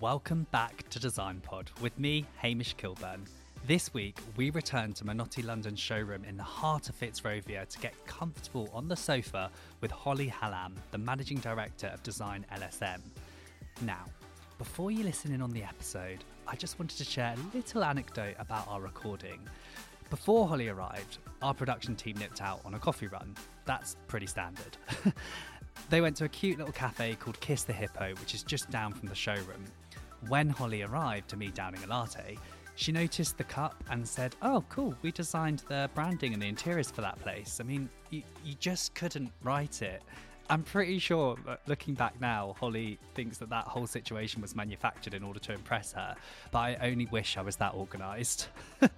Welcome back to Design Pod with me, Hamish Kilburn. This week, we return to Minotti London showroom in the heart of Fitzrovia to get comfortable on the sofa with Holly Hallam, the Managing Director of Design LSM. Now, before you listen in on the episode, I just wanted to share a little anecdote about our recording. Before Holly arrived, our production team nipped out on a coffee run. That's pretty standard. they went to a cute little cafe called Kiss the Hippo, which is just down from the showroom. When Holly arrived to me downing a latte, she noticed the cup and said, Oh, cool, we designed the branding and the interiors for that place. I mean, you, you just couldn't write it. I'm pretty sure, looking back now, Holly thinks that that whole situation was manufactured in order to impress her, but I only wish I was that organised.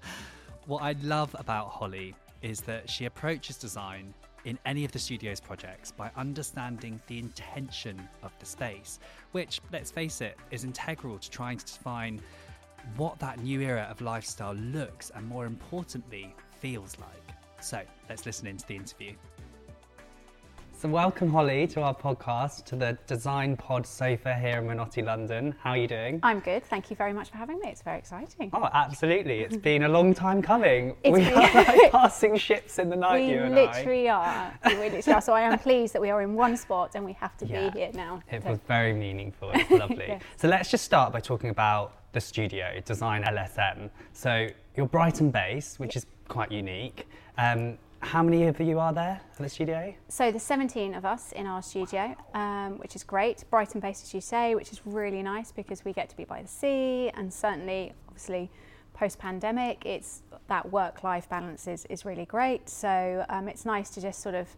what I love about Holly is that she approaches design in any of the studio's projects by understanding the intention of the space, which, let's face it, is integral to trying to define what that new era of lifestyle looks and, more importantly, feels like. So let's listen into the interview. So, welcome, Holly, to our podcast, to the Design Pod sofa here in Minotti, London. How are you doing? I'm good. Thank you very much for having me. It's very exciting. Oh, absolutely. It's been a long time coming. It's we been... are like passing ships in the night, we you and literally I. Are. We literally are. So, I am pleased that we are in one spot and we have to yeah. be here now. It was very meaningful. It's lovely. yeah. So, let's just start by talking about the studio, Design LSM. So, you're Brighton based, which is quite unique. Um, how many of you are there at the studio? So there's 17 of us in our studio, um, which is great. Brighton based, as you say, which is really nice because we get to be by the sea and certainly, obviously, post-pandemic, it's that work-life balance is, is really great. So um, it's nice to just sort of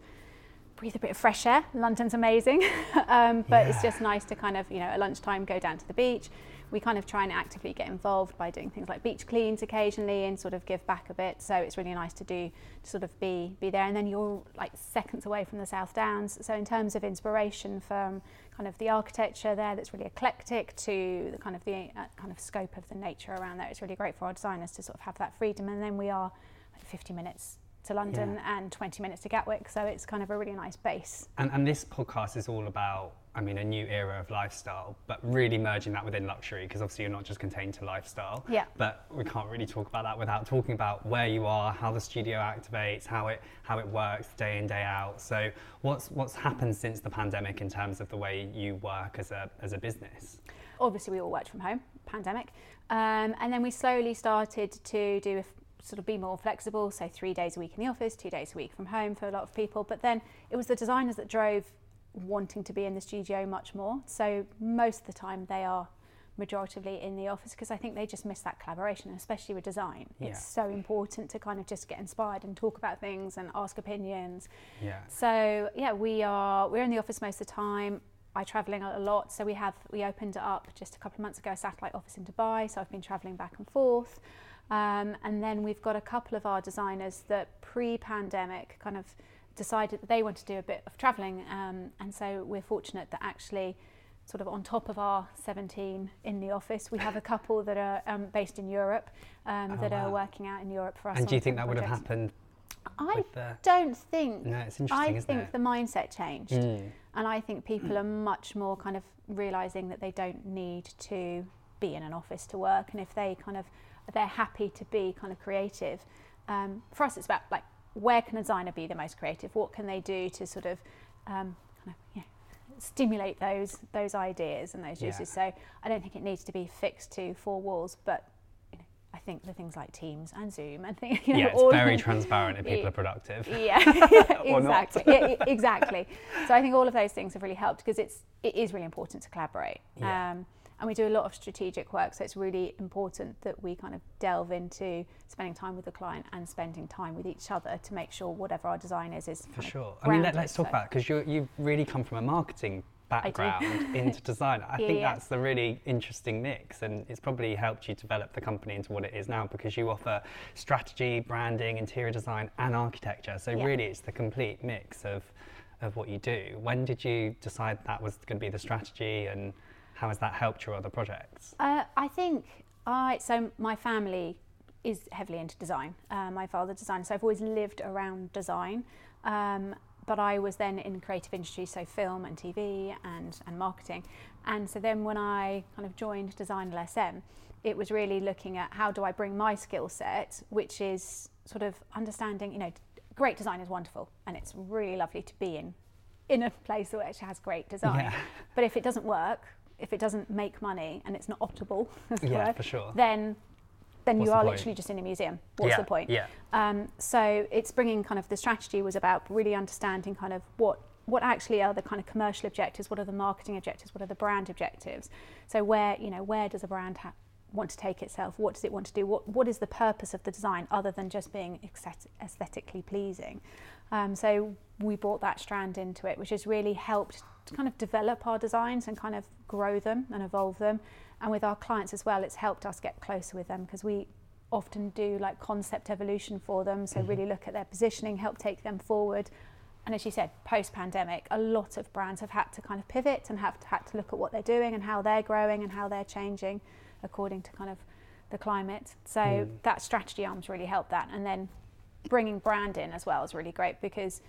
breathe a bit of fresh air. London's amazing, um, but yeah. it's just nice to kind of, you know, at lunchtime go down to the beach, we kind of try and actively get involved by doing things like beach cleans occasionally and sort of give back a bit. So it's really nice to do to sort of be be there. And then you're like seconds away from the South Downs. So in terms of inspiration from kind of the architecture there, that's really eclectic, to the kind of the uh, kind of scope of the nature around there, it's really great for our designers to sort of have that freedom. And then we are like 50 minutes to London yeah. and 20 minutes to Gatwick. So it's kind of a really nice base. And, and this podcast is all about I mean, a new era of lifestyle, but really merging that within luxury because obviously you're not just contained to lifestyle. Yeah. But we can't really talk about that without talking about where you are, how the studio activates, how it how it works day in day out. So what's what's happened since the pandemic in terms of the way you work as a as a business? Obviously, we all worked from home, pandemic, um, and then we slowly started to do a sort of be more flexible. So three days a week in the office, two days a week from home for a lot of people. But then it was the designers that drove wanting to be in the studio much more. So most of the time they are majoritively in the office because I think they just miss that collaboration, especially with design. Yeah. It's so important to kind of just get inspired and talk about things and ask opinions. Yeah. So yeah, we are we're in the office most of the time. I travelling a lot, so we have we opened up just a couple of months ago a satellite office in Dubai. So I've been travelling back and forth, um, and then we've got a couple of our designers that pre-pandemic kind of decided that they want to do a bit of travelling, um, and so we're fortunate that actually, sort of on top of our 17 in the office, we have a couple that are um, based in Europe um, oh, that wow. are working out in Europe for us. And do you think that projects. would have happened? I don't think. No, it's interesting. I think it? the mindset changed, mm. and I think people are much more kind of realizing that they don't need to be in an office to work, and if they kind of they're happy to be kind of creative. Um, for us, it's about like where can a designer be the most creative? What can they do to sort of um, kind of stimulate those those ideas and those uses? Yeah. So I don't think it needs to be fixed to four walls, but I think the things like Teams and Zoom and things. You know, yeah, it's very transparent if people are productive. Yeah, exactly, yeah, exactly. So I think all of those things have really helped because it's it is really important to collaborate. Yeah. Um, and we do a lot of strategic work so it's really important that we kind of delve into spending time with the client and spending time with each other to make sure whatever our design is is for sure i mean let, us talk so. about because you've really come from a marketing background into design i yeah, think yeah. that's the really interesting mix and it's probably helped you develop the company into what it is now because you offer strategy branding interior design and architecture so yeah. really it's the complete mix of of what you do when did you decide that was going to be the strategy and how has that helped your other projects? Uh, I think I so my family is heavily into design. Uh, my father designed, so I've always lived around design. Um, but I was then in creative industry, so film and TV and, and marketing. And so then when I kind of joined Design LSM, it was really looking at how do I bring my skill set, which is sort of understanding, you know, great design is wonderful and it's really lovely to be in in a place that actually has great design. Yeah. But if it doesn't work, if it doesn't make money and it's not optable, yeah, for sure. then then What's you are the literally just in a museum. What's yeah, the point? Yeah. Um, so it's bringing kind of the strategy was about really understanding kind of what what actually are the kind of commercial objectives, what are the marketing objectives, what are the brand objectives. So where you know where does a brand ha- want to take itself? What does it want to do? What what is the purpose of the design other than just being aesthetically pleasing? Um, so we brought that strand into it, which has really helped kind of develop our designs and kind of grow them and evolve them. And with our clients as well, it's helped us get closer with them because we often do like concept evolution for them. So mm-hmm. really look at their positioning, help take them forward. And as you said, post pandemic, a lot of brands have had to kind of pivot and have to, had to look at what they're doing and how they're growing and how they're changing according to kind of the climate. So mm. that strategy arms really helped that. And then bringing brand in as well is really great because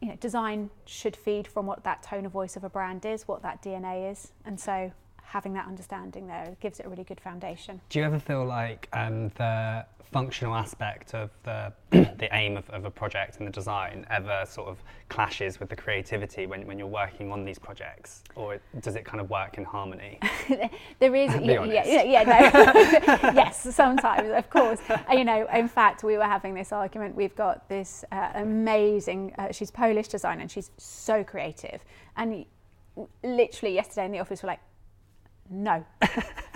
you know design should feed from what that tone of voice of a brand is, what that DNA is, and so having that understanding there gives it a really good foundation. Do you ever feel like um, the functional aspect of the the aim of, of, a project and the design ever sort of clashes with the creativity when, when you're working on these projects, or does it kind of work in harmony? there is, yeah, yeah, yeah, no, yes, sometimes, of course. You know, in fact, we were having this argument. We've got this uh, amazing. Uh, she's Polish designer and she's so creative, and literally yesterday in the office we're like no,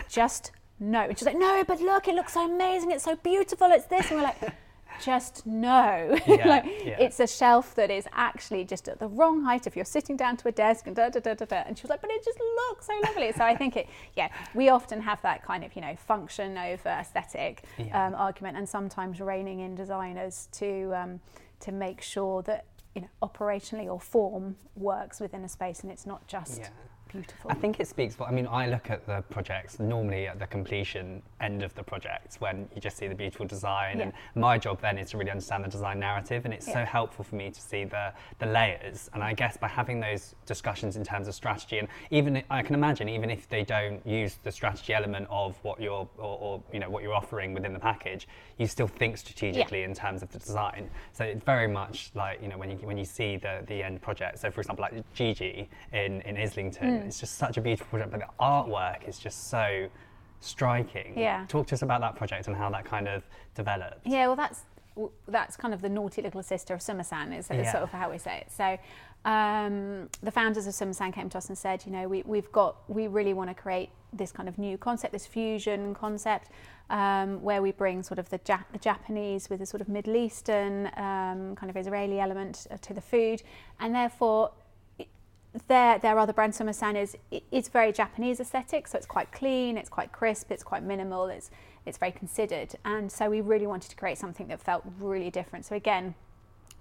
just no. And she's like, no, but look, it looks so amazing. It's so beautiful. It's this. And we're like, just no. Yeah, like, yeah. It's a shelf that is actually just at the wrong height if you're sitting down to a desk and da da da da da. And she was like, but it just looks so lovely. so I think it, yeah, we often have that kind of, you know, function over aesthetic yeah. um, argument and sometimes reining in designers to, um, to make sure that, you know, operationally or form works within a space and it's not just beautiful. I think it speaks for, I mean, I look at the projects normally at the completion end of the project when you just see the beautiful design. Yeah. And my job then is to really understand the design narrative. And it's yeah. so helpful for me to see the, the layers. And I guess by having those discussions in terms of strategy, and even I can imagine, even if they don't use the strategy element of what you're, or, or you know, what you're offering within the package, you still think strategically yeah. in terms of the design. So it's very much like, you know, when you, when you see the, the end project. So for example, like JiJi in, in Islington, mm. It's just such a beautiful project, but the artwork is just so striking. Yeah. Talk to us about that project and how that kind of developed. Yeah, well, that's that's kind of the naughty little sister of Sumosan, is, yeah. sort of how we say it. So um, the founders of Sumosan came to us and said, you know, we, we've got, we really want to create this kind of new concept, this fusion concept, um, where we bring sort of the, ja- the Japanese with a sort of Middle Eastern um, kind of Israeli element to the food, and therefore their their other brand Sumosan is it's very Japanese aesthetic, so it's quite clean, it's quite crisp, it's quite minimal, it's it's very considered, and so we really wanted to create something that felt really different. So again,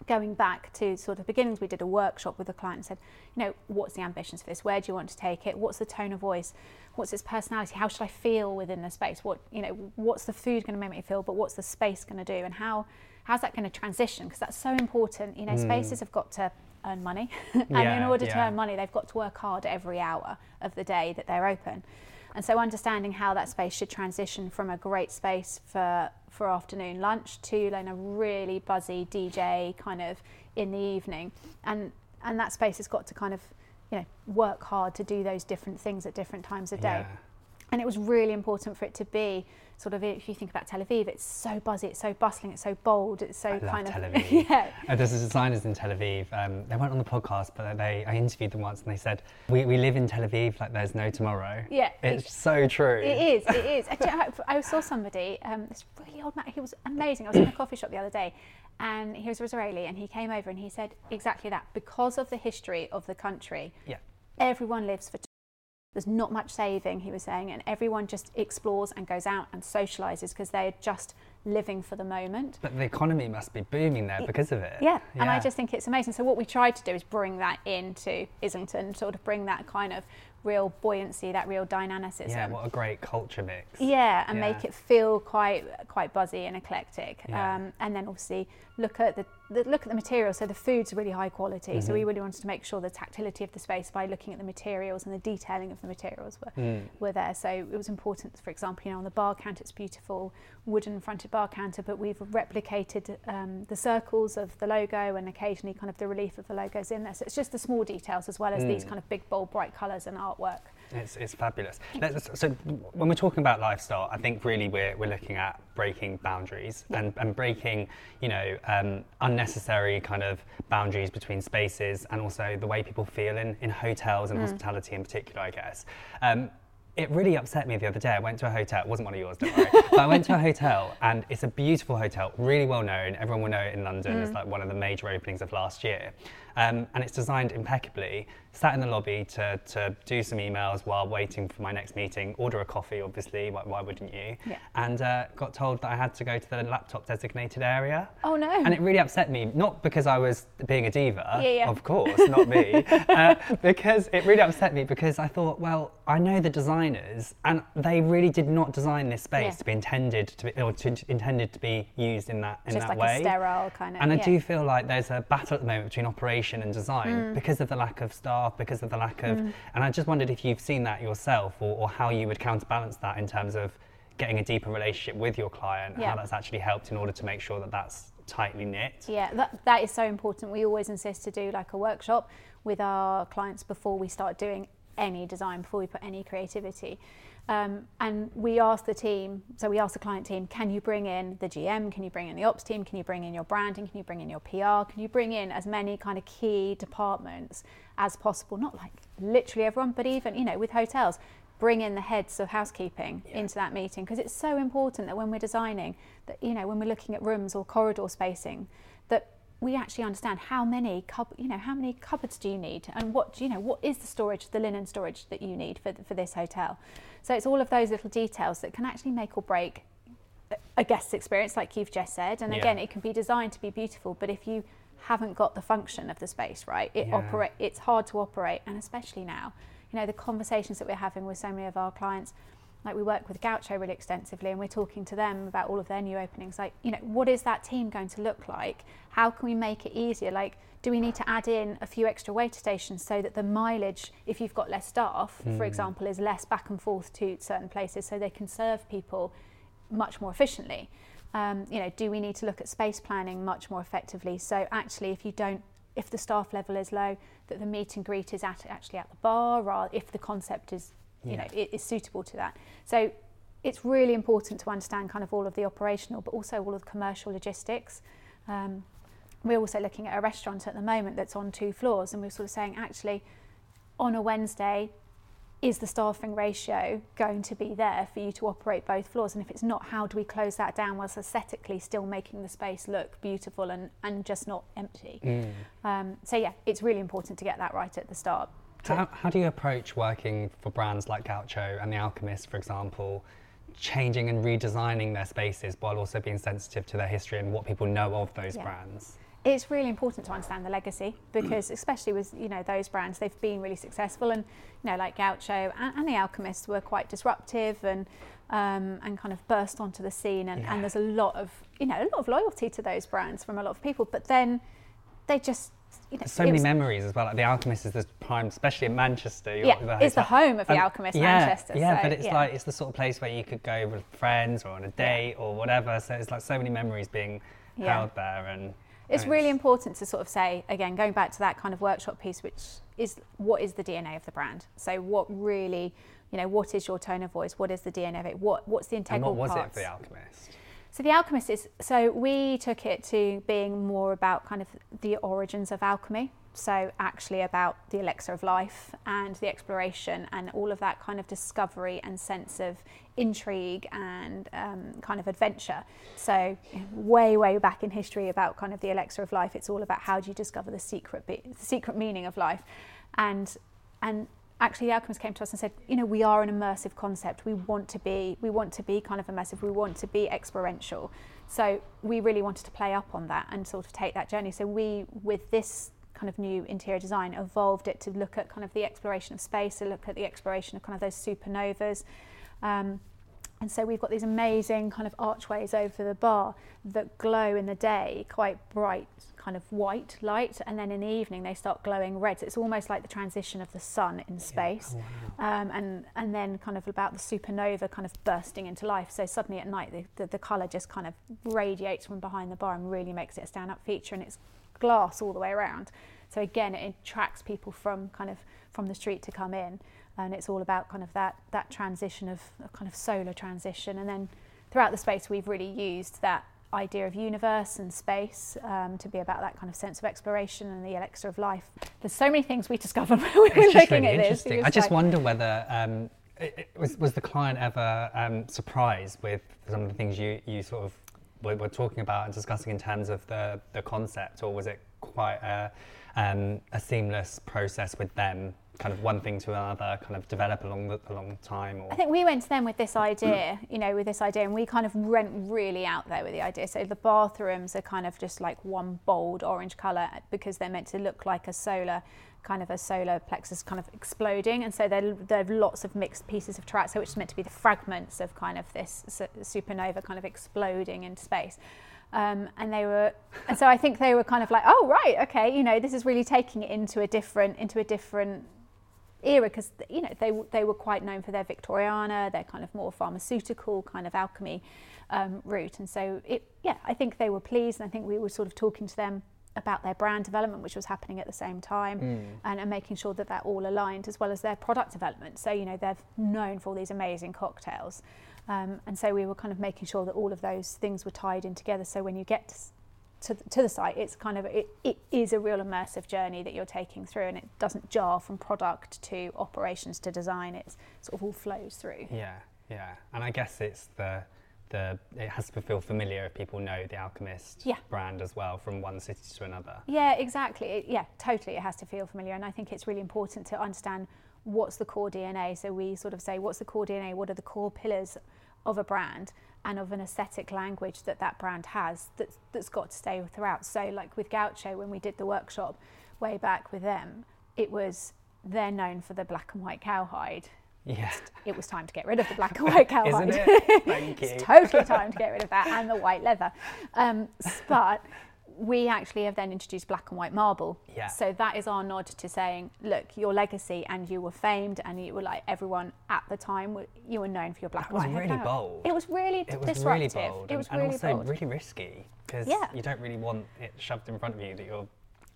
going back to sort of beginnings, we did a workshop with the client and said, you know, what's the ambitions for this? Where do you want to take it? What's the tone of voice? What's its personality? How should I feel within the space? What you know, what's the food going to make me feel? But what's the space going to do? And how how's that going to transition? Because that's so important. You know, mm. spaces have got to earn money. and yeah, in order yeah. to earn money, they've got to work hard every hour of the day that they're open. And so understanding how that space should transition from a great space for, for afternoon lunch to then a really buzzy DJ kind of in the evening. And, and that space has got to kind of, you know, work hard to do those different things at different times of day. Yeah. And it was really important for it to be sort of if you think about Tel Aviv, it's so buzzy, it's so bustling, it's so bold, it's so I kind of Tel Aviv. yeah. Uh, there's designers in Tel Aviv. Um, they weren't on the podcast, but they I interviewed them once and they said we, we live in Tel Aviv like there's no tomorrow. Yeah, it's it, so true. It is. It is. I, I saw somebody, um, this really old man. He was amazing. I was in a coffee shop the other day. And he was Israeli, and he came over and he said exactly that. Because of the history of the country, yeah. everyone lives for there's not much saving, he was saying, and everyone just explores and goes out and socialises because they're just living for the moment. But the economy must be booming there because of it. Yeah. yeah. and I just think it's amazing. So what we tried to do is bring that into Islington, sort of bring that kind of real buoyancy, that real dynamicism. Yeah, what a great culture mix. Yeah, and yeah. make it feel quite quite buzzy and eclectic. Yeah. Um, and then obviously look at the, the, look at the materials. So the food's really high quality. Mm-hmm. So we mm-hmm. really wanted to make sure the tactility of the space by looking at the materials and the detailing of the materials were mm. were there. So it was important, for example, you know, on the bar counter, it's beautiful wooden fronted bar counter, but we've replicated um, the circles of the logo and occasionally kind of the relief of the logos in there. So it's just the small details as well as mm. these kind of big, bold, bright colours and artwork. It's, it's fabulous. Let's, so when we're talking about lifestyle, I think really we're, we're looking at breaking boundaries and, and breaking, you know, um, unnecessary kind of boundaries between spaces and also the way people feel in, in hotels and mm. hospitality in particular, I guess. Um, it really upset me the other day. I went to a hotel. It wasn't one of yours, don't worry. but I went to a hotel, and it's a beautiful hotel, really well known. Everyone will know it in London. Mm. It's like one of the major openings of last year, um, and it's designed impeccably sat in the lobby to, to do some emails while waiting for my next meeting, order a coffee, obviously, why, why wouldn't you? Yeah. And uh, got told that I had to go to the laptop designated area. Oh no. And it really upset me, not because I was being a diva, yeah, yeah. of course, not me, uh, because it really upset me because I thought, well, I know the designers and they really did not design this space yeah. to be intended to be, or to, intended to be used in that, in Just that like way. a sterile kind of. And I do feel like there's a battle at the moment between operation and design mm. because of the lack of staff staff because of the lack of. Mm. And I just wondered if you've seen that yourself or, or, how you would counterbalance that in terms of getting a deeper relationship with your client, yeah. how that's actually helped in order to make sure that that's tightly knit. Yeah, that, that is so important. We always insist to do like a workshop with our clients before we start doing any design, before we put any creativity. Um, and we ask the team, so we ask the client team, can you bring in the GM? Can you bring in the ops team? Can you bring in your branding? Can you bring in your PR? Can you bring in as many kind of key departments as possible? Not like literally everyone, but even, you know, with hotels, bring in the heads of housekeeping yeah. into that meeting because it's so important that when we're designing, that, you know, when we're looking at rooms or corridor spacing, that we actually understand how many cub- you know how many cupboards do you need and what you know what is the storage the linen storage that you need for, for this hotel so it's all of those little details that can actually make or break a guest experience, like you've just said. And again, it can be designed to be beautiful, but if you haven't got the function of the space right, it yeah. operate. It's hard to operate, and especially now, you know, the conversations that we're having with so many of our clients. Like we work with Gaucho really extensively, and we're talking to them about all of their new openings. Like, you know, what is that team going to look like? How can we make it easier? Like, do we need to add in a few extra waiter stations so that the mileage, if you've got less staff, mm. for example, is less back and forth to certain places so they can serve people much more efficiently? Um, you know, do we need to look at space planning much more effectively? So actually, if you don't, if the staff level is low, that the meet and greet is at, actually at the bar, or if the concept is, you yeah. know, it is suitable to that. So it's really important to understand kind of all of the operational, but also all of the commercial logistics. Um, we're also looking at a restaurant at the moment that's on two floors, and we're sort of saying, actually, on a Wednesday, is the staffing ratio going to be there for you to operate both floors? And if it's not, how do we close that down whilst aesthetically still making the space look beautiful and, and just not empty? Mm. Um, so, yeah, it's really important to get that right at the start. How, how do you approach working for brands like Gaucho and The Alchemist, for example? changing and redesigning their spaces while also being sensitive to their history and what people know of those yeah. brands it's really important to understand the legacy because especially with you know those brands they've been really successful and you know like Gaucho and, and the Alchemists were quite disruptive and um, and kind of burst onto the scene and, yeah. and there's a lot of you know a lot of loyalty to those brands from a lot of people but then they just you know, so many was, memories as well. Like the Alchemist is the prime, especially in Manchester. Yeah, the it's the home of the um, Alchemist, yeah, Manchester. Yeah, so, but it's yeah. like it's the sort of place where you could go with friends or on a date or whatever. So it's like so many memories being yeah. held there, and it's really important to sort of say again, going back to that kind of workshop piece, which is what is the DNA of the brand. So what really, you know, what is your tone of voice? What is the DNA of it? What what's the integral and what was parts? it for the Alchemist? So the Alchemist is so we took it to being more about kind of the origins of alchemy so actually about the elixir of life and the exploration and all of that kind of discovery and sense of intrigue and um, kind of adventure. So way, way back in history about kind of the elixir of life, it's all about how do you discover the secret, be- the secret meaning of life, and and actually the alchemists came to us and said, you know, we are an immersive concept. We want to be, we want to be kind of immersive. We want to be experiential. So we really wanted to play up on that and sort of take that journey. So we, with this kind of new interior design, evolved it to look at kind of the exploration of space, to look at the exploration of kind of those supernovas. Um, and so we've got these amazing kind of archways over the bar that glow in the day, quite bright, kind of white light, and then in the evening they start glowing red. So it's almost like the transition of the sun in space, yeah. oh, wow. um, and and then kind of about the supernova kind of bursting into life. So suddenly at night the, the, the colour just kind of radiates from behind the bar and really makes it a stand-up feature, and it's glass all the way around. So again, it attracts people from kind of from the street to come in and it's all about kind of that that transition of kind of solar transition and then throughout the space we've really used that idea of universe and space um, to be about that kind of sense of exploration and the elixir of life. There's so many things we discovered when we were looking really at this. I just like, wonder whether um, it, it was, was the client ever um, surprised with some of the things you, you sort of were, were, talking about and discussing in terms of the, the concept, or was it quite a, um, a seamless process with them kind of one thing to another kind of develop along the along time or I think we went to them with this idea you know with this idea and we kind of went really out there with the idea. So the bathrooms are kind of just like one bold orange color because they're meant to look like a solar kind of a solar plexus kind of exploding. And so there, there are lots of mixed pieces of terrazzo which is meant to be the fragments of kind of this supernova kind of exploding into space. Um, and they were, and so I think they were kind of like, oh right, okay, you know, this is really taking it into a different, into a different era because you know they they were quite known for their Victoriana, their kind of more pharmaceutical kind of alchemy um, route, and so it yeah I think they were pleased, and I think we were sort of talking to them about their brand development, which was happening at the same time, mm. and, and, making sure that that all aligned, as well as their product development. So you know they're known for all these amazing cocktails, um, and so we were kind of making sure that all of those things were tied in together. So when you get to to, the site, it's kind of it, it is a real immersive journey that you're taking through, and it doesn't jar from product to operations to design. It sort of all flows through. Yeah, yeah, and I guess it's the the it has to feel familiar if people know the Alchemist yeah. brand as well from one city to another. Yeah, exactly. It, yeah, totally. It has to feel familiar, and I think it's really important to understand what's the core DNA. So we sort of say, what's the core DNA? What are the core pillars of a brand? And of an aesthetic language that that brand has that's, that's got to stay throughout. So, like with Gaucho, when we did the workshop way back with them, it was they're known for the black and white cowhide. Yeah. It was time to get rid of the black and white cowhide. Isn't it? Thank you. it's totally time to get rid of that and the white leather. Um, but we actually have then introduced black and white marble. Yeah. So that is our nod to saying, look, your legacy and you were famed and you were like everyone at the time, you were known for your black that and white. It was really bold. It was really it was disruptive. Really bold it was and, really and also bold. really risky because yeah. you don't really want it shoved in front of you that you're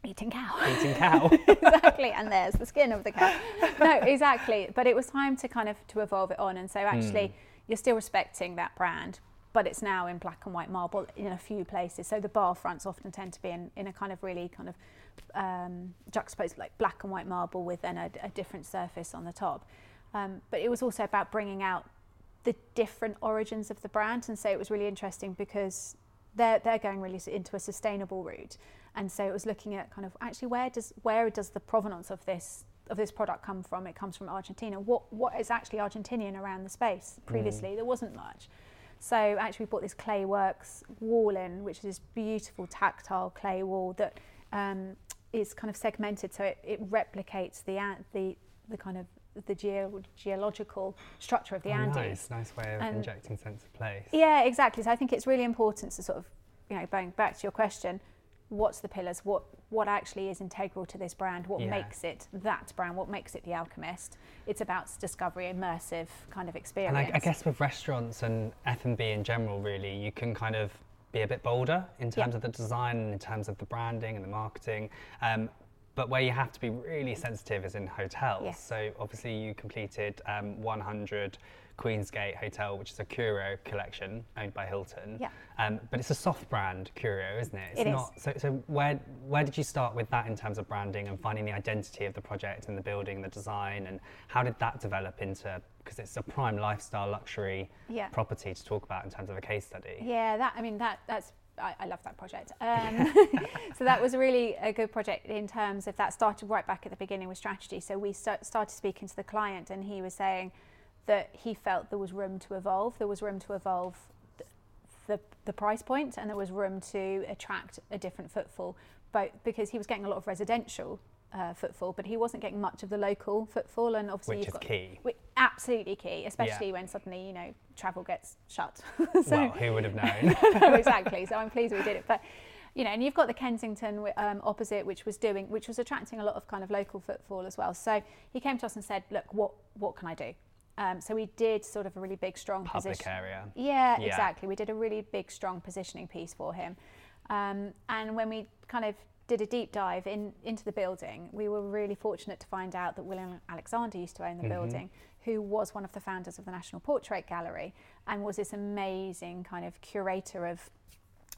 eating cow. Eating cow. exactly, and there's the skin of the cow. No, exactly. But it was time to kind of to evolve it on, and so actually, mm. you're still respecting that brand, but it's now in black and white marble in a few places. So the bar fronts often tend to be in, in a kind of really kind of um, juxtaposed like black and white marble with then a, a different surface on the top. Um, but it was also about bringing out the different origins of the brand, and so it was really interesting because they're they're going really into a sustainable route, and so it was looking at kind of actually where does where does the provenance of this of this product come from? It comes from Argentina. What what is actually Argentinian around the space? Previously, mm. there wasn't much. So actually we bought this Clayworks wall in, which is this beautiful tactile clay wall that um, is kind of segmented, so it, it replicates the the the kind of the geo- geological structure of the oh, Andes. Nice, nice way of injecting sense of place. Yeah, exactly. So I think it's really important to sort of, you know, going back to your question, what's the pillars? What what actually is integral to this brand? What yeah. makes it that brand? What makes it the Alchemist? It's about discovery, immersive kind of experience. And I, I guess with restaurants and F and B in general, really, you can kind of be a bit bolder in terms yeah. of the design and in terms of the branding and the marketing. Um, but where you have to be really sensitive is in hotels. Yes. So obviously you completed um, 100 Queen's Gate Hotel, which is a curio collection owned by Hilton. Yeah. Um, but it's a soft brand curio, isn't it? It's it not. Is. So, so where where did you start with that in terms of branding and finding the identity of the project and the building, the design, and how did that develop into? Because it's a prime lifestyle luxury yeah. property to talk about in terms of a case study. Yeah, that I mean that that's I, I love that project. Um, so that was really a good project in terms of that started right back at the beginning with strategy. So we st- started speaking to the client, and he was saying that he felt there was room to evolve. There was room to evolve the, the price point and there was room to attract a different footfall. Both because he was getting a lot of residential uh, footfall but he wasn't getting much of the local footfall and obviously which you've is got, key. Absolutely key especially Yeah. when suddenly you know travel gets shut. So well who would have known? No, exactly. So i'm pleased we did it. But you know and you've got the kensington um, opposite which was doing which was attracting a lot of kind of local footfall as well. So he came to us and said look what what can i do um, so we did sort of a really big strong public position area yeah, Yeah. exactly. We did a really big, strong positioning piece for him. Um, and when we kind of did a deep dive in, into the building, we were really fortunate to find out that William Alexander used to own the Mhm. building, who was one of the founders of the National Portrait Gallery and was this amazing kind of curator of,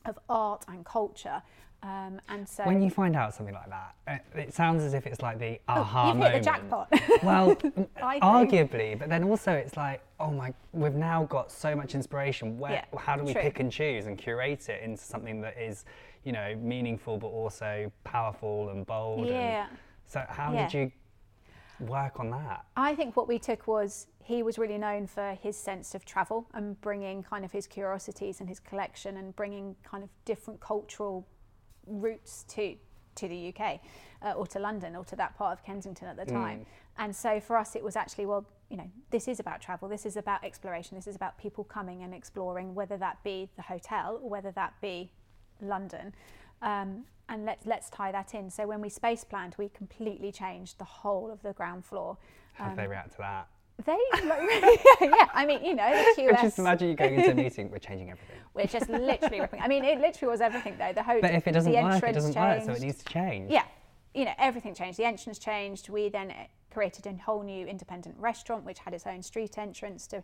of art and culture. Um, and so when you find out something like that it, it sounds as if it's like the aha Oh, you've moment hit the jackpot. well arguably but then also it's like oh my we've now got so much inspiration where Yeah, how do we true. pick and choose and curate it into something that is you know meaningful but also powerful and bold yeah. and so how Yeah. did you work on that I think what we took was he was really known for his sense of travel and bringing kind of his curiosities and his collection and bringing kind of different cultural routes to to the UK uh, or to London or to that part of Kensington at the time. Mm. And so for us, it was actually well, you know, this is about travel. This is about exploration. This is about people coming and exploring, whether that be the hotel or whether that be London. Um, and let's let's tie that in. So when we space planned, we completely changed the whole of the ground floor. how did they Um, react to that They, yeah, I mean, you know, the QS. just imagine you going into a meeting we're changing everything We're just literally ripping. I mean, it literally was everything though. The hotel, but if it doesn't the work it entrance doesn't changed. work so it needs to change Yeah, you know, everything changed. The entrance changed. We then uh, created a whole new independent restaurant, which had its own street entrance to,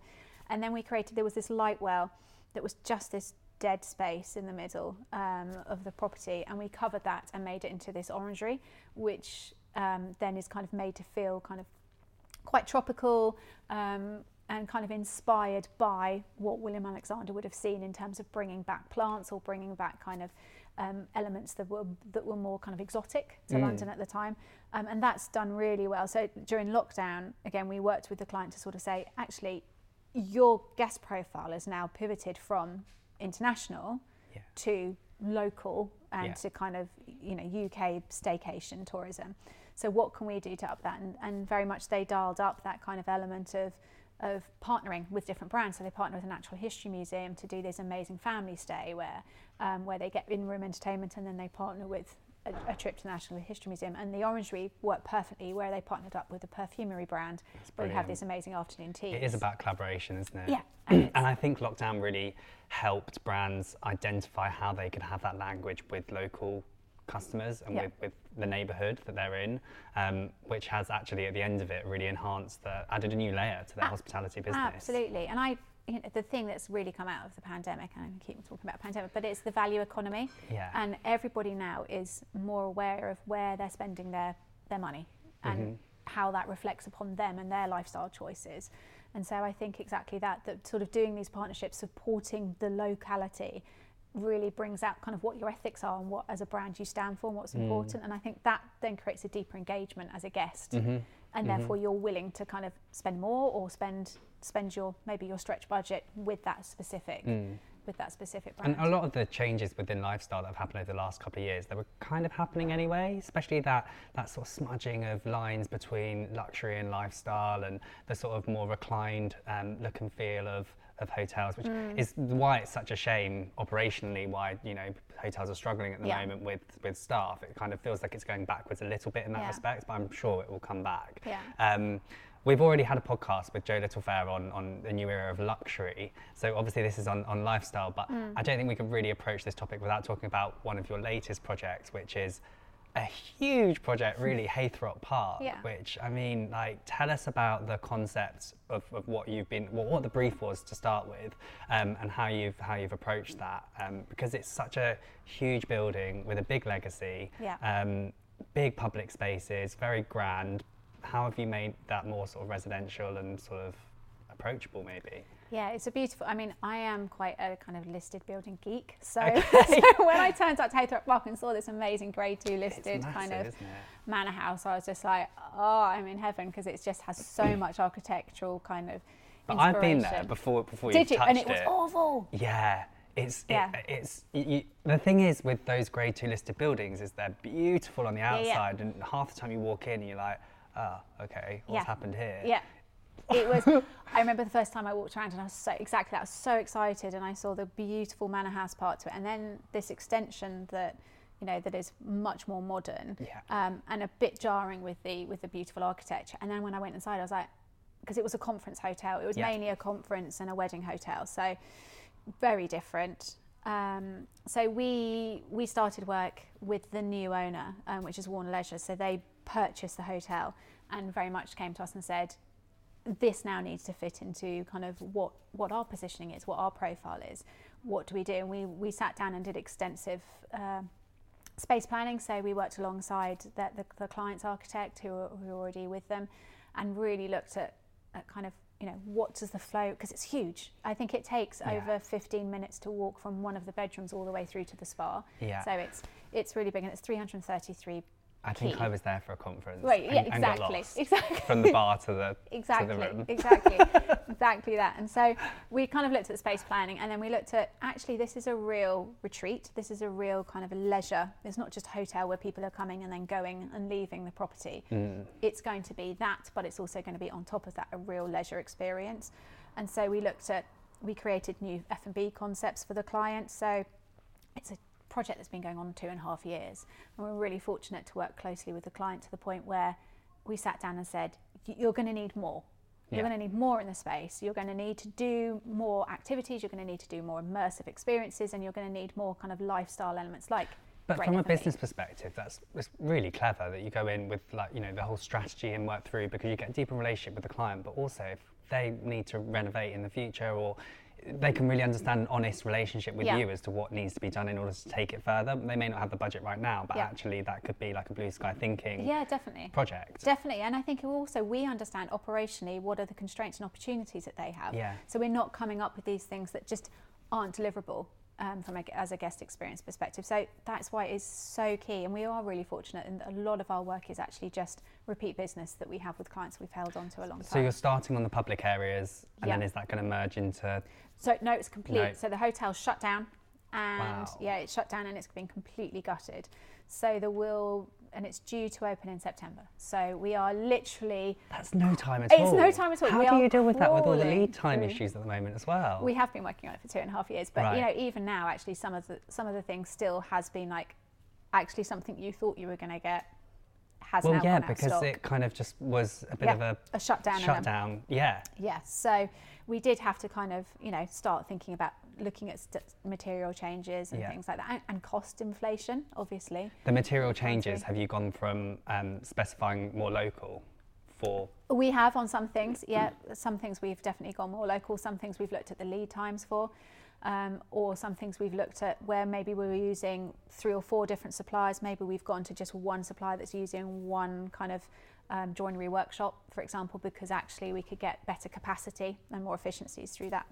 and then we created. There was this light well that was just this dead space in the middle um, of the property, and we covered that and made it into this orangery, which um, then is kind of made to feel kind of quite tropical um, and kind of inspired by what William Alexander would have seen in terms of bringing back plants or bringing back kind of um, elements that were that were more kind of exotic to Mm. London at the time, um, and that's done really well. So during lockdown, again, we worked with the client to sort of say, actually, your guest profile is now pivoted from international Yeah. to local and Yeah. to kind of you know UK staycation tourism. So what can we do to up that? And, and very much they dialed up that kind of element of of partnering with different brands. So they partner with the Natural History Museum to do this amazing family stay where um, where they get in room entertainment and then they partner with a, a trip to the Natural History Museum. And the Orangery worked perfectly where they partnered up with a perfumery brand where we have this amazing afternoon tea. It is about collaboration, isn't it? Yeah. and I think lockdown really helped brands identify how they could have that language with local customers and Yeah. with, with the neighbourhood that they're in, um, which has actually at the end of it really enhanced the added a new layer to their Ab- hospitality business. Absolutely. And I, you know, the thing that's really come out of the pandemic, and I keep talking about pandemic, but it's the value economy. Yeah. And everybody now is more aware of where they're spending their, their money and Mhm. how that reflects upon them and their lifestyle choices. And so I think exactly that, that sort of doing these partnerships, supporting the locality really brings out kind of what your ethics are and what as a brand you stand for and what's Mm. important. And I think that then creates a deeper engagement as a guest Mhm. and therefore you're willing to kind of spend more or spend spend your maybe your stretch budget with that specific Mm. with that specific brand. And a lot of the changes within lifestyle that have happened over the last couple of years, they were kind of happening anyway, especially that, that sort of smudging of lines between luxury and lifestyle and the sort of more reclined um, look and feel of, of hotels, which Mm. is why it's such a shame operationally why, you know, hotels are struggling at the Yeah. moment with, with staff. It kind of feels like it's going backwards a little bit in that Yeah. respect, but I'm sure it will come back. Yeah. Um, we've already had a podcast with Jo Littlefair on, on the new era of luxury. So obviously this is on, on lifestyle, but Mm. I don't think we can really approach this topic without talking about one of your latest projects, which is a huge project, really, Heythrop Park. Yeah. Which I mean, like, tell us about the concept of, of what you've been, what, what the brief was to start with, um, and how you've how you've approached that, um, because it's such a huge building with a big legacy Yeah. um, big public spaces, very grand. How have you made that more sort of residential and sort of approachable, maybe. Yeah, it's a beautiful. I mean, I am quite a kind of listed building geek. So, Okay. so when I turned up to Heythrop Park and saw this amazing Grade Two listed it's kind of manor house, I was just like, oh, I'm in heaven because it just has so much architectural kind of. But I've been there before. Before Did you you? touched And it was awful. Yeah, it's Yeah. It, it's you, the thing is with those grade two listed buildings is they're beautiful on the yeah. outside, and half the time you walk in, and you're like, oh, okay, what's Yeah. happened here? Yeah. It was. I remember the first time I walked around and I was so exactly. I was so excited, and I saw the beautiful manor house part to it, and then this extension that, you know, that is much more modern, Yeah. um, and a bit jarring with the with the beautiful architecture. And then when I went inside, I was like, because it was a conference hotel. It was Yeah. mainly a conference and a wedding hotel, so very different. Um, so we we started work with the new owner, um, which is Warner Leisure. So they purchased the hotel and very much came to us and said, this now needs to fit into kind of what what our positioning is, what our profile is. What do we do? And we we sat down and did extensive. Uh, space planning so we worked alongside the, the, the client's architect who were, who were already with them and really looked at, at kind of you know what does the flow because it's huge i think it takes Yeah. over 15 minutes to walk from one of the bedrooms all the way through to the spa Yeah. so it's it's really big and it's 333 I think. I was there for a conference. right and, yeah and exactly exactly From the bar to the exactly to the room. exactly exactly that and so we kind of looked at space planning and then we looked at actually this is a real retreat this is a real kind of a leisure it's not just a hotel where people are coming and then going and leaving the property Mm. it's going to be that but it's also going to be on top of that a real leisure experience and so we looked at we created new f&b concepts for the client so it's a project that's been going on two and a half years. And we're really fortunate to work closely with the client to the point where we sat down and said you're going to need more. You're going to need more in the space. You're going to need to do more activities. You're going to need to do more immersive experiences and you're going to need more kind of lifestyle elements like But from a business perspective, that's it's really clever that you go in with like you know the whole strategy and work through because you get a deeper relationship with the client. But also, if they need to renovate in the future, or they can really understand an honest relationship with Yeah. you as to what needs to be done in order to take it further. They may not have the budget right now, but Yeah. actually that could be like a blue sky thinking yeah definitely project. Definitely, and I think also we understand operationally what are the constraints and opportunities that they have. Yeah. So we're not coming up with these things that just aren't deliverable um, from a, as a guest experience perspective. So that's why it's so key, and we are really fortunate, and a lot of our work is actually just repeat business that we have with clients we've held on to a long time. So you're starting on the public areas, and then is that going to merge into? So no, it's complete. No. So the hotel's shut down, and Wow. yeah, it's shut down and it's been completely gutted. So there will, and it's due to open in September. So we are literally That's no time at It's all. It's no time at all. How We do you deal with that with all the lead time issues at the moment as well? We have been working on it for two and a half years, but you know, even now, actually, some of the some of the things still has been like, actually, something you thought you were going to get has well, now yeah, because stock. it kind of just was a bit Yeah, of a a shutdown. shutdown. Yeah. Yes, so we did have to kind of you know start thinking about looking at st- material changes and Yeah. things like that, and, and cost inflation, obviously. The material changes, have you gone from um, specifying more local for We have on some things, yeah. Some things we've definitely gone more local. Some things we've looked at the lead times for, um, or some things we've looked at where maybe we were using three or four different suppliers. Maybe we've gone to just one supplier that's using one kind of um, joinery workshop, for example, because actually we could get better capacity and more efficiencies through that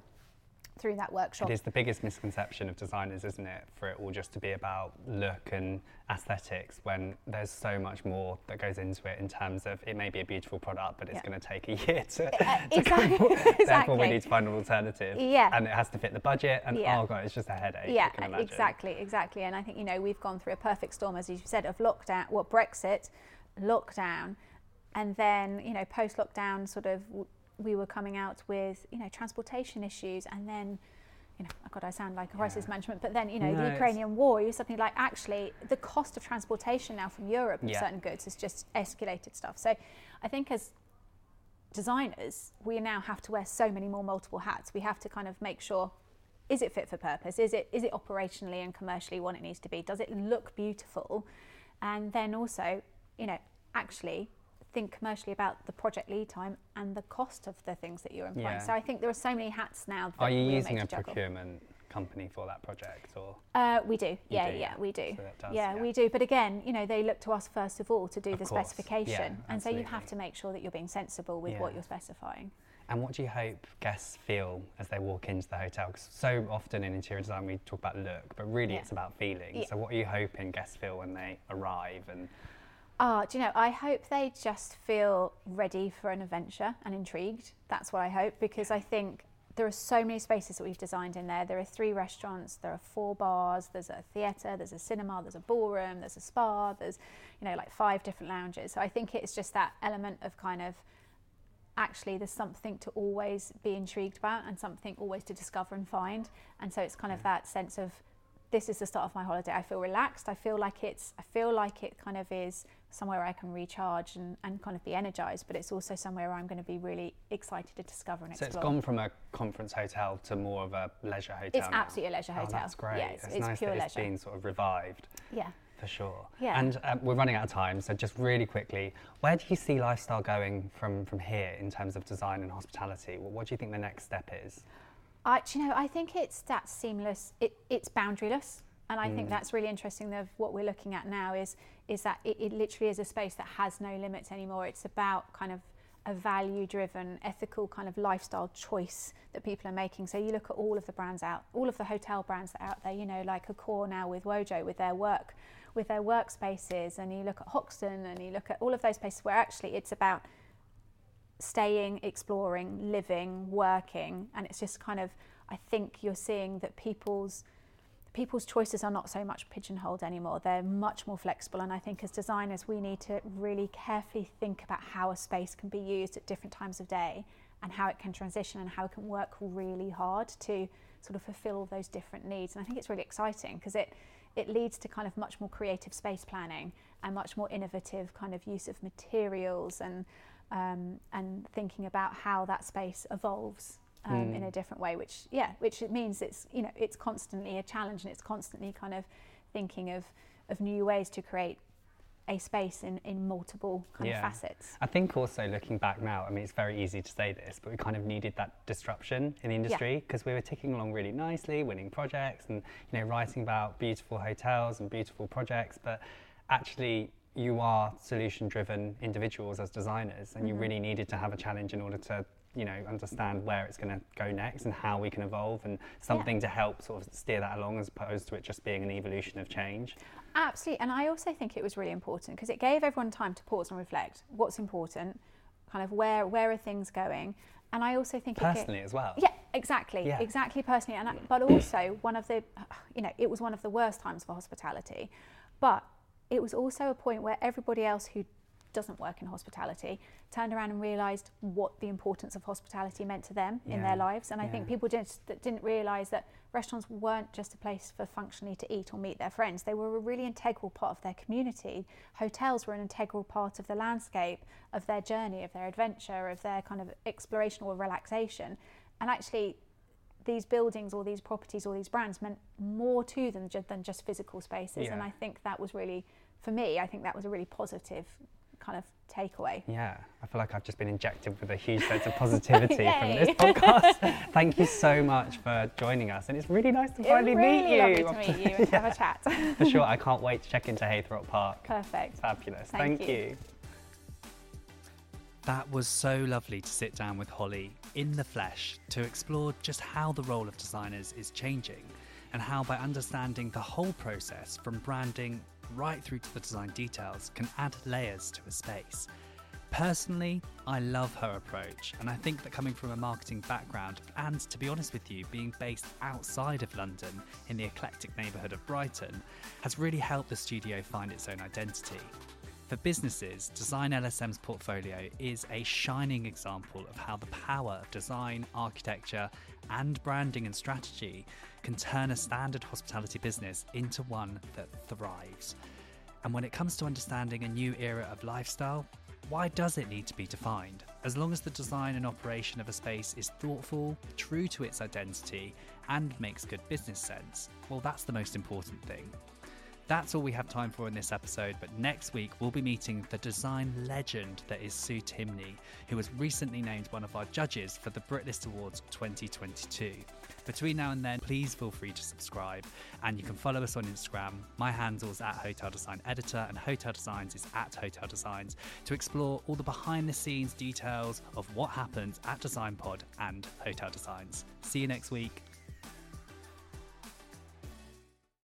through that workshop. It is the biggest misconception of designers, isn't it? For it all just to be about look and aesthetics when there's so much more that goes into it in terms of it may be a beautiful product, but it's Yeah. going to take a year to. Uh, to come exactly, for- Therefore, we need to find an alternative. Yeah. And it has to fit the budget, and Yeah. oh god, it's just a headache. Yeah, exactly, exactly. And I think you know we've gone through a perfect storm, as you said, of lockdown, what Brexit, lockdown, and then you know post lockdown, sort of we were coming out with you know transportation issues, and then you know, oh God, I sound like a crisis Yeah. management, but then you know No, the Ukrainian war, you're suddenly like actually the cost of transportation now from Europe of certain goods has just escalated stuff. So I think as designers, we now have to wear so many more multiple hats. We have to kind of make sure is it fit for purpose? Is it is it operationally and commercially what it needs to be? Does it look beautiful? And then also, you know, actually think commercially about the project lead time and the cost of the things that you're employing. Yeah. So I think there are so many hats now. That Are you using a procurement company for that project, or uh, we do. Yeah, do, yeah, yeah. we do. So does, yeah, yeah. we do. But again, you know, they look to us first of all to do Of the course, specification, yeah, and so you have to make sure that you're being sensible with what you're specifying. And what do you hope guests feel as they walk into the hotel? Because so often in interior design we talk about look, but really Yeah. it's about feeling. Yeah. So what are you hoping guests feel when they arrive? And Ah, do you know, I hope they just feel ready for an adventure and intrigued. That's what I hope because I think there are so many spaces that we've designed in there. There are three restaurants, there are four bars, there's a theatre, there's a cinema, there's a ballroom, there's a spa, there's, you know, like five different lounges. So I think it's just that element of kind of actually there's something to always be intrigued about and something always to discover and find. And so it's kind of that sense of this is the start of my holiday. I feel relaxed. I feel like it's I feel like it kind of is somewhere I can recharge and, and kind of be energized, but it's also somewhere I'm going to be really excited to discover and so it's explore. gone from a conference hotel to more of a leisure hotel. It's now. absolutely a leisure Oh, hotel. that's great. Yeah, it's, it's, it's nice pure that it's leisure. been sort of revived Yeah. for sure. Yeah. And um, we're running out of time, so just really quickly, where do you see lifestyle going from from here in terms of design and hospitality? What, what do you think the next step is? I, you know, I think it's that seamless. It, it's boundaryless, and I think Mm. that's really interesting. Of what we're looking at now is is that it, it literally is a space that has no limits anymore. It's about kind of a value-driven, ethical kind of lifestyle choice that people are making. So you look at all of the brands out, all of the hotel brands that are out there. You know, like Accor now with Wojo with their work, with their workspaces, and you look at Hoxton, and you look at all of those places where actually it's about staying, exploring, living, working, and it's just kind of I think you're seeing that people's people's choices are not so much pigeonholed anymore. They're much more flexible, and I think as designers we need to really carefully think about how a space can be used at different times of day and how it can transition and how it can work really hard to sort of fulfill those different needs. And I think it's really exciting because it it leads to kind of much more creative space planning and much more innovative kind of use of materials and um, and thinking about how that space evolves um, in a different way. Which yeah, which it means it's you know it's constantly a challenge and it's constantly kind of thinking of of new ways to create a space in, in multiple kind Yeah. of facets. I think also looking back now, I mean, it's very easy to say this, but we kind of needed that disruption in the industry because we were ticking along really nicely, winning projects and, you know, writing about beautiful hotels and beautiful projects. But actually, you are solution driven individuals as designers, and you Mm-hmm. really needed to have a challenge in order to, you know, understand where it's going to go next and how we can evolve and something to help sort of steer that along as opposed to it just being an evolution of change. Absolutely, and I also think it was really important because it gave everyone time to pause and reflect. What's important, kind of where where are things going, and I also think it Personally as well. yeah, exactly, Yeah. exactly personally, and I, but also one of the, you know, it was one of the worst times for hospitality, but it was also a point where everybody else who doesn't work in hospitality turned around and realised what the importance of hospitality meant to them in their lives, and I think people just that didn't realise that restaurants weren't just a place for functionally to eat or meet their friends. They were a really integral part of their community. Hotels were an integral part of the landscape, of their journey, of their adventure, of their kind of exploration or relaxation. And actually, these buildings or these properties or these brands meant more to them ju- than just physical spaces. And I think that was really, for me, I think that was a really positive kind of takeaway. Yeah, I feel like I've just been injected with a huge sense of positivity from this podcast. Thank you so much for joining us, and it's really nice to finally it really meet you. Really lovely to meet you and have a chat. For sure, I can't wait to check into Heythrop Park. Perfect. Fabulous. Thank Thank, you. you. That was so lovely to sit down with Holly in the flesh to explore just how the role of designers is changing and how, by understanding the whole process from branding right through to the design details, can add layers to a space. Personally, I love her approach, and I think that coming from a marketing background, and to be honest with you, being based outside of London in the eclectic neighbourhood of Brighton, has really helped the studio find its own identity. For businesses, Design LSM's portfolio is a shining example of how the power of design, architecture, and branding and strategy can turn a standard hospitality business into one that thrives. And when it comes to understanding a new era of lifestyle, why does it need to be defined? As long as the design and operation of a space is thoughtful, true to its identity, and makes good business sense, well, that's the most important thing. That's all we have time for in this episode, but next week we'll be meeting the design legend that is Sue Timney, who was recently named one of our judges for the Britlist Awards 2022. Between now and then, please feel free to subscribe and you can follow us on Instagram. My handle's at Hotel Design Editor and Hotel Designs is at Hotel Designs to explore all the behind the scenes details of what happens at Design Pod and Hotel Designs. See you next week.